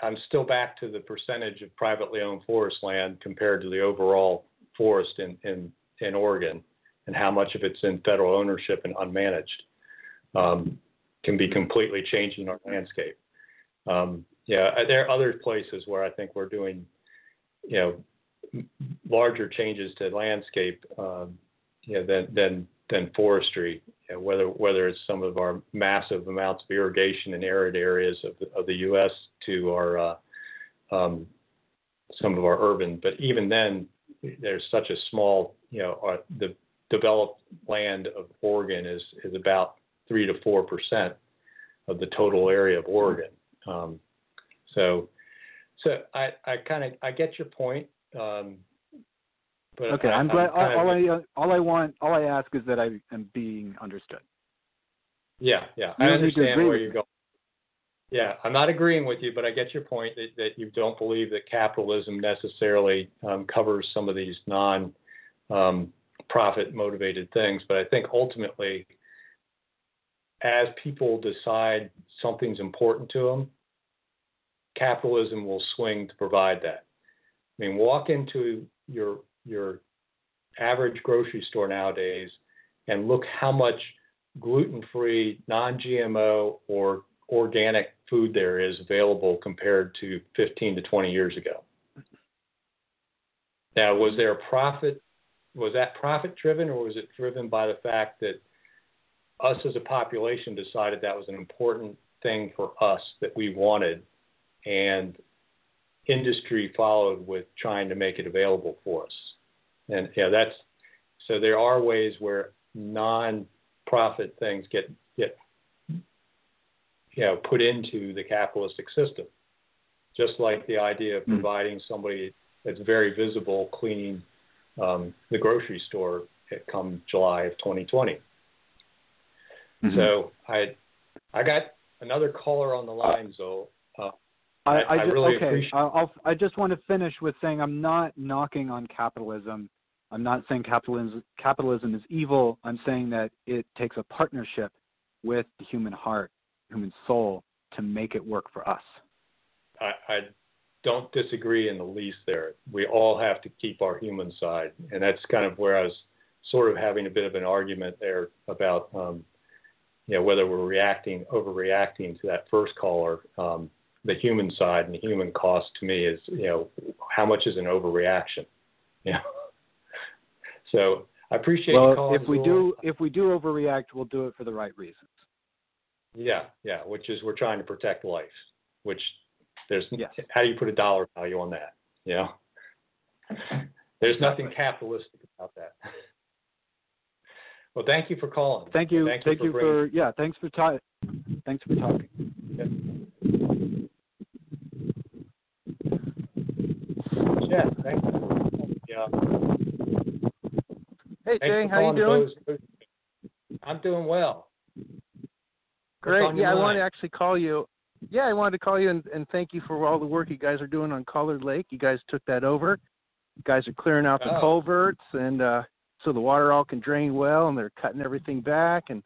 I'm still back to the percentage of privately owned forest land compared to the overall forest in in in Oregon, and how much of it's in federal ownership and unmanaged, um, can be completely changing our landscape. Um, yeah, there are other places where I think we're doing, you know, larger changes to landscape, um, you know, than than than forestry whether whether it's some of our massive amounts of irrigation in arid areas of the, of the U.S. to our uh, um, some of our urban, but even then, there's such a small, you know, our, the developed land of Oregon is is about three to four percent of the total area of Oregon. Um, so, so I, I kind of I get your point. Um, but Okay, I, I'm glad. all, I all I want, all I ask is that I am being understood. Yeah, yeah. You I don't need to understand where you're going. Yeah, I'm not agreeing with you, but I get your point that, that you don't believe that capitalism necessarily um, covers some of these non um, profit motivated things. But I think ultimately, as people decide something's important to them, capitalism will swing to provide that. I mean, walk into your your average grocery store nowadays and look how much gluten-free, non-GMO, or organic food there is available compared to 15 to 20 years ago. Now, was there a profit? Was that profit driven, or was it driven by the fact that us as a population decided that was an important thing for us that we wanted, and industry followed with trying to make it available for us? And yeah, that's so there are ways where non profit things get get you know put into the capitalistic system. Just like the idea of hmm. providing somebody that's very visible cleaning um, the grocery store come July of 2020. Mm-hmm. So I I got another caller on the line, Zoe. I, I, I, just, really okay. appreciate. I'll, I just want to finish with saying I'm not knocking on capitalism. I'm not saying capitalism capitalism is evil. I'm saying that it takes a partnership with the human heart, human soul, to make it work for us. I, I don't disagree in the least there. We all have to keep our human side, and that's kind of where I was sort of having a bit of an argument there about um, you know whether we're reacting overreacting to that first caller. Um, the human side and the human cost to me is you know how much is an overreaction. You know? so I appreciate well, if we do if we do overreact, we'll do it for the right reasons. Yeah, yeah, which is we're trying to protect life, which there's yes. how do you put a dollar value on that? You know, there's nothing capitalistic about that. Well, thank you for calling. Thank you. Thank, thank you, for, you for yeah. Thanks for talking. Thanks for talking. Yeah. Thank you. Yeah. Hey Jay, how you doing? Those. I'm doing well. Great. Yeah, I wanted to actually call you. Yeah, I wanted to call you and, and thank you for all the work you guys are doing on Collard Lake. You guys took that over. You guys are clearing out the oh. culverts and uh, so the water all can drain well, and they're cutting everything back, and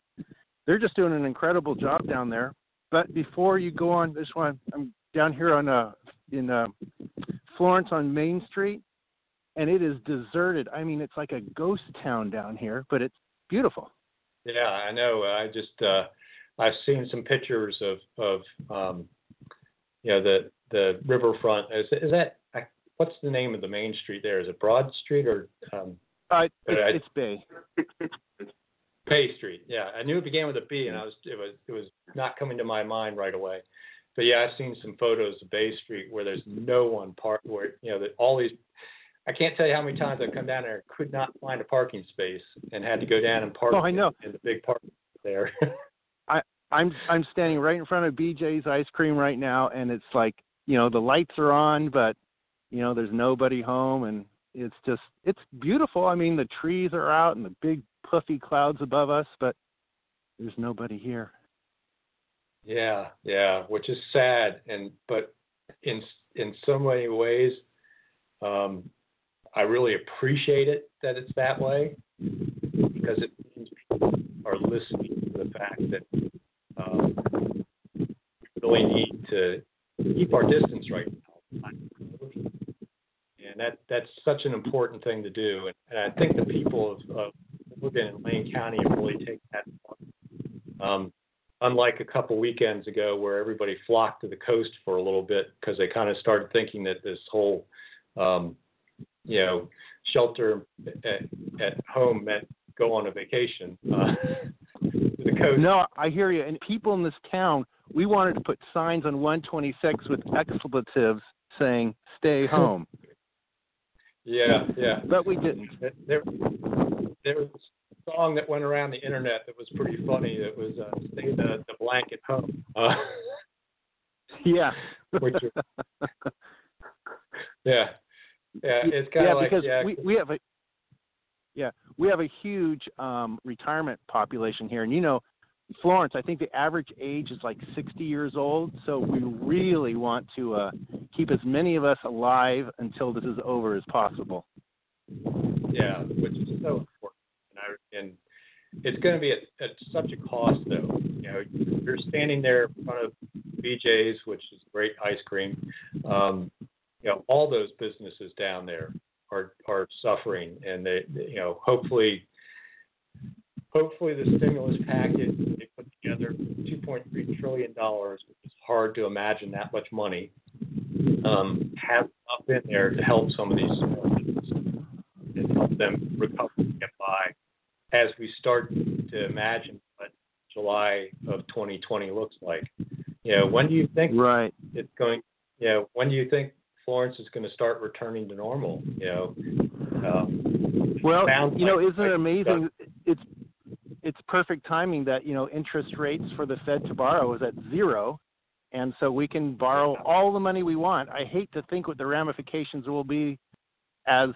they're just doing an incredible job down there. But before you go on this one, I'm down here on uh in uh, Florence on Main Street, and it is deserted. I mean, it's like a ghost town down here, but it's beautiful. Yeah, I know. I just uh, I've seen some pictures of of um, you know the the riverfront. Is is that what's the name of the main street there? Is it Broad Street or um, uh, it's, I, it's Bay. Bay Street. Yeah, I knew it began with a B, and I was it was it was not coming to my mind right away. But yeah, I've seen some photos of Bay Street where there's no one park where you know that all these. I can't tell you how many times I've come down there and could not find a parking space and had to go down and park. Oh, I know. In, in the big park there. I I'm I'm standing right in front of BJ's Ice Cream right now, and it's like you know the lights are on, but you know there's nobody home, and it's just it's beautiful. I mean, the trees are out and the big puffy clouds above us, but there's nobody here. Yeah, yeah, which is sad, and but in in so many ways, um, I really appreciate it that it's that way because it means people are listening to the fact that um, we really need to keep our distance right now and that that's such an important thing to do. And, and I think the people of, of living in Lane County have really taken that. Um, unlike a couple weekends ago where everybody flocked to the coast for a little bit because they kind of started thinking that this whole, um, you know, shelter at, at home meant go on a vacation. Uh, the coast. No, I hear you. And people in this town, we wanted to put signs on 126 with expletives saying "Stay home." Yeah, yeah. But we didn't. There, there was a song that went around the internet that was pretty funny. That was uh, "Stay the, the Blanket Home." Uh, yeah. which, yeah, yeah. It's kind of yeah, like because yeah, we we have a yeah we have a huge um, retirement population here, and you know Florence, I think the average age is like 60 years old. So we really want to uh, keep as many of us alive until this is over as possible. Yeah, which is so important. And, I, and it's going to be at, at such a cost, though. You know, you're standing there in front of BJ's, which is great ice cream. Um, you know, all those businesses down there are are suffering, and they, you know, hopefully hopefully the stimulus package they put together, 2.3 trillion dollars, which is hard to imagine that much money, um, have up in there to help some of these small businesses and help them recover and get by. As we start to imagine what July of 2020 looks like, you know, when do you think right. it's going? You know, when do you think Florence is going to start returning to normal? You know. Um, well, you know, isn't it amazing? It's it's perfect timing that you know interest rates for the Fed to borrow is at zero, and so we can borrow all the money we want. I hate to think what the ramifications will be as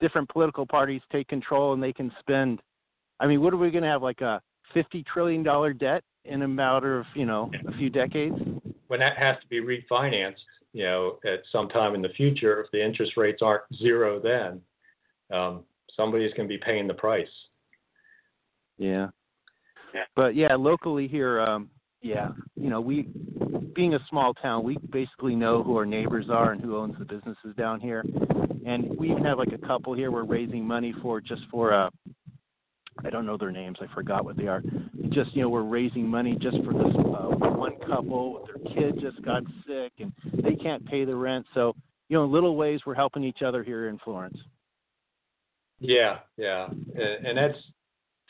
different political parties take control and they can spend. I mean, what are we going to have like a fifty trillion dollar debt in a matter of you know a few decades? When that has to be refinanced, you know, at some time in the future, if the interest rates aren't zero, then um, somebody's going to be paying the price. Yeah. yeah. But yeah, locally here, um, yeah, you know, we being a small town, we basically know who our neighbors are and who owns the businesses down here. And we even have like a couple here we're raising money for just for uh I don't know their names, I forgot what they are. Just, you know, we're raising money just for this uh, one couple their kid just got sick and they can't pay the rent. So, you know, in little ways we're helping each other here in Florence. Yeah, yeah. And, that's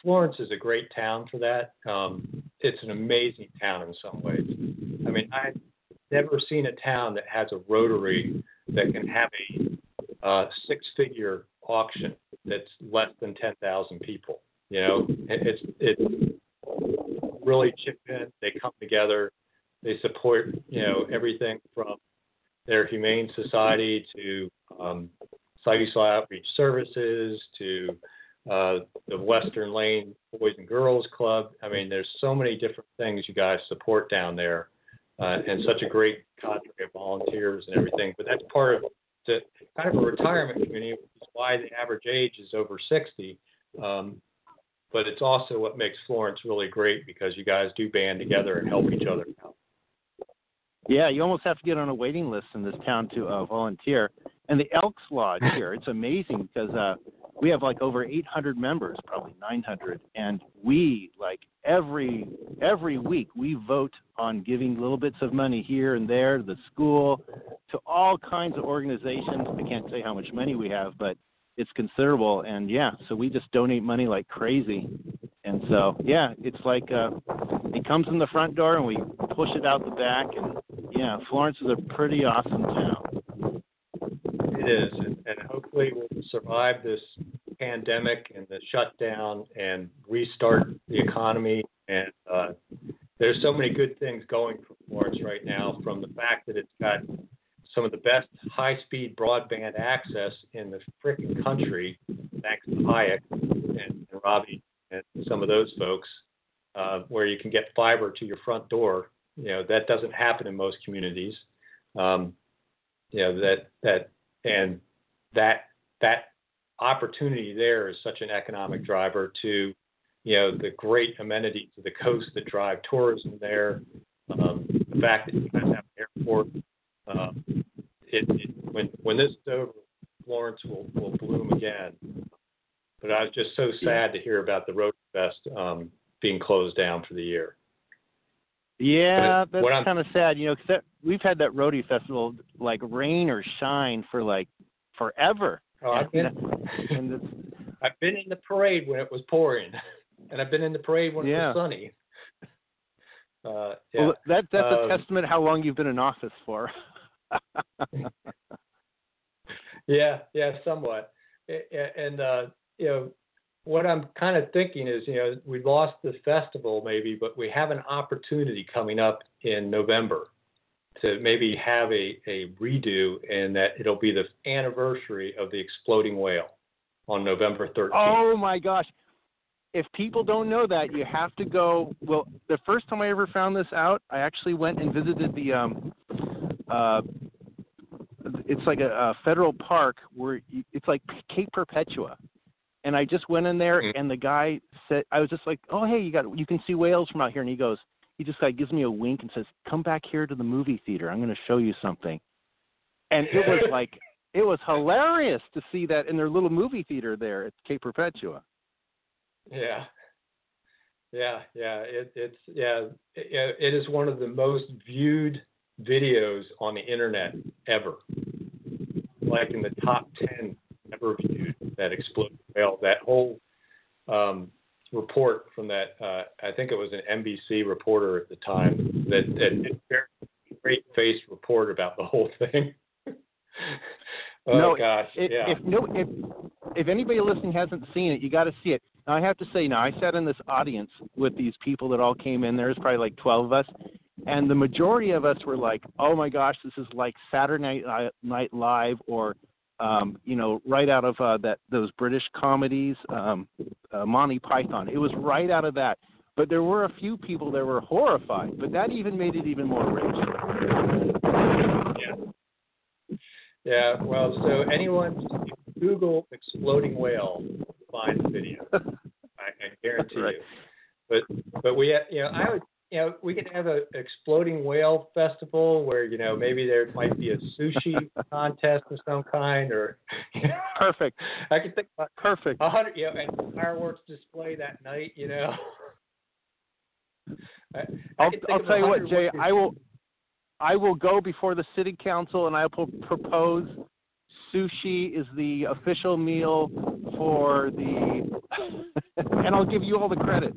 Florence is a great town for that. Um, it's an amazing town in some ways. I mean, I've never seen a town that has a rotary that can have a uh, six-figure auction that's less than ten thousand people. You know, it's it's really chip in. They come together. They support you know everything from their humane society to um, Siuslaw Outreach Services to uh, the Western Lane Boys and Girls Club. I mean, there's so many different things you guys support down there, uh, and such a great cadre of volunteers and everything. But that's part of the kind of a retirement community, which is why the average age is over 60. Um, but it's also what makes Florence really great because you guys do band together and help each other. Yeah, you almost have to get on a waiting list in this town to uh, volunteer. And the Elks Lodge here, it's amazing because uh, we have like over 800 members, probably 900, and we like every every week we vote on giving little bits of money here and there to the school, to all kinds of organizations. I can't say how much money we have, but it's considerable. And yeah, so we just donate money like crazy. And so yeah, it's like uh, it comes in the front door and we push it out the back. And yeah, Florence is a pretty awesome town. It is, and, hopefully we'll survive this pandemic and the shutdown and restart the economy. And uh, there's so many good things going for Florence right now, from the fact that it's got some of the best high-speed broadband access in the freaking country, thanks to Hayek and, and Robbie and some of those folks, uh, where you can get fiber to your front door. You know that doesn't happen in most communities. Um, you know that that and that that opportunity there is such an economic driver to you know the great amenities of the coast that drive tourism there um, the fact that you guys have an airport um, it, it, when when this is over Florence will will bloom again but I was just so sad to hear about the Road Fest um, being closed down for the year yeah, that's kind of sad, you know, because we've had that Rhody festival like rain or shine for like forever. Oh, I've been, I've been in the parade when it was pouring, and I've been in the parade when yeah. it was sunny. Uh, yeah. Well, that that's um, a testament how long you've been in office for. yeah, yeah, somewhat, and uh, you know, what I'm kind of thinking is, you know, we lost the festival maybe, but we have an opportunity coming up in November to maybe have a, a redo and that it'll be the anniversary of the exploding whale on November 13th. Oh my gosh. If people don't know that, you have to go. Well, the first time I ever found this out, I actually went and visited the um uh it's like a, a federal park where you, it's like Cape Perpetua and I just went in there, mm-hmm. and the guy said, I was just like, oh hey, you got you can see whales from out here, and he goes, he just like gives me a wink and says, come back here to the movie theater, I'm going to show you something, and it was like it was hilarious to see that in their little movie theater there at Cape Perpetua. Yeah. Yeah, yeah, it, it's yeah, it, it is one of the most viewed videos on the internet ever. Like in the top ten ever viewed that exploded whale. That whole um, report from that, uh, I think it was an NBC reporter at the time, that, that very great faced report about the whole thing. oh no, gosh, it, yeah. If no, if if anybody listening hasn't seen it, you got to see it. Now I have to say, now I sat in this audience with these people that all came in. There's probably like 12 of us, and the majority of us were like, "Oh my gosh, this is like Saturday Night, Night Live or um, you know, right out of uh, that those British comedies, um, uh, Monty Python. It was right out of that. But there were a few people that were horrified, but that even made it even more rich. Yeah. Yeah. Well, so anyone Google exploding whale find the video. I, I guarantee right. you. But but we you know I would you know, we could have a exploding whale festival where you know maybe there might be a sushi contest of some kind, or you know, perfect. I could think about perfect. A hundred, you know, and fireworks display that night. You know. I, I'll, I'll tell you what, Jay. I will. I will go before the city council and I will propose sushi is the official meal for the, and I'll give you all the credit.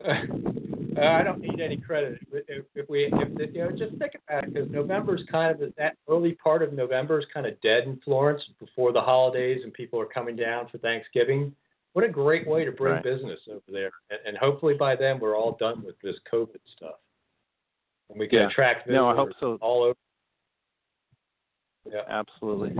Uh, I don't need any credit. If, if we, if the, you know, just think about it, because November's kind of that early part of November is kind of dead in Florence before the holidays and people are coming down for Thanksgiving. What a great way to bring right. business over there, and, and, hopefully by then we're all done with this COVID stuff, and we can yeah. attract visitors no, I hope so. all over. Yeah, absolutely.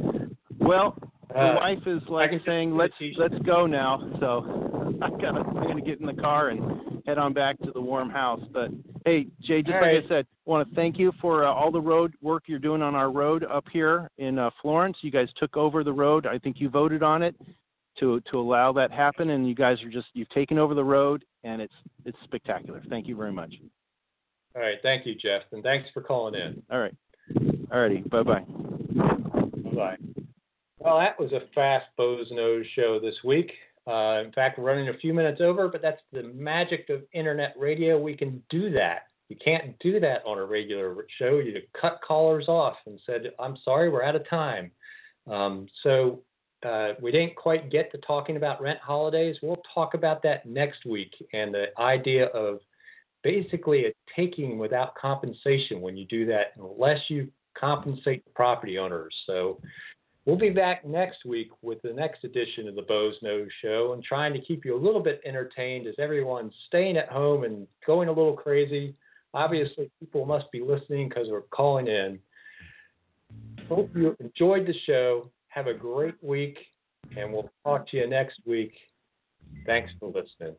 Well, uh, wife is like saying, "Let's let's go now." So I gotta I'm gonna get in the car and head on back to the warm house. But hey, Jay, just all like right. I said, I want to thank you for uh, all the road work you're doing on our road up here in uh, Florence. You guys took over the road. I think you voted on it to to allow that happen, and you guys are just you've taken over the road, and it's it's spectacular. Thank you very much. All right, thank you, Jeff, and thanks for calling in. All right, all righty, bye bye. Bye. Well, that was a fast Boze Noze show this week. Uh, in fact, we're running a few minutes over, but that's the magic of internet radio. We can do that. You can't do that on a regular show. You cut callers off and said, "I'm sorry, we're out of time." Um, so uh, we didn't quite get to talking about rent holidays. We'll talk about that next week and the idea of basically a taking without compensation when you do that, unless you compensate the property owners. So We'll be back next week with the next edition of the Boze Noze Show and trying to keep you a little bit entertained as everyone's staying at home and going a little crazy. Obviously, people must be listening because we're calling in. Hope you enjoyed the show. Have a great week, and we'll talk to you next week. Thanks for listening.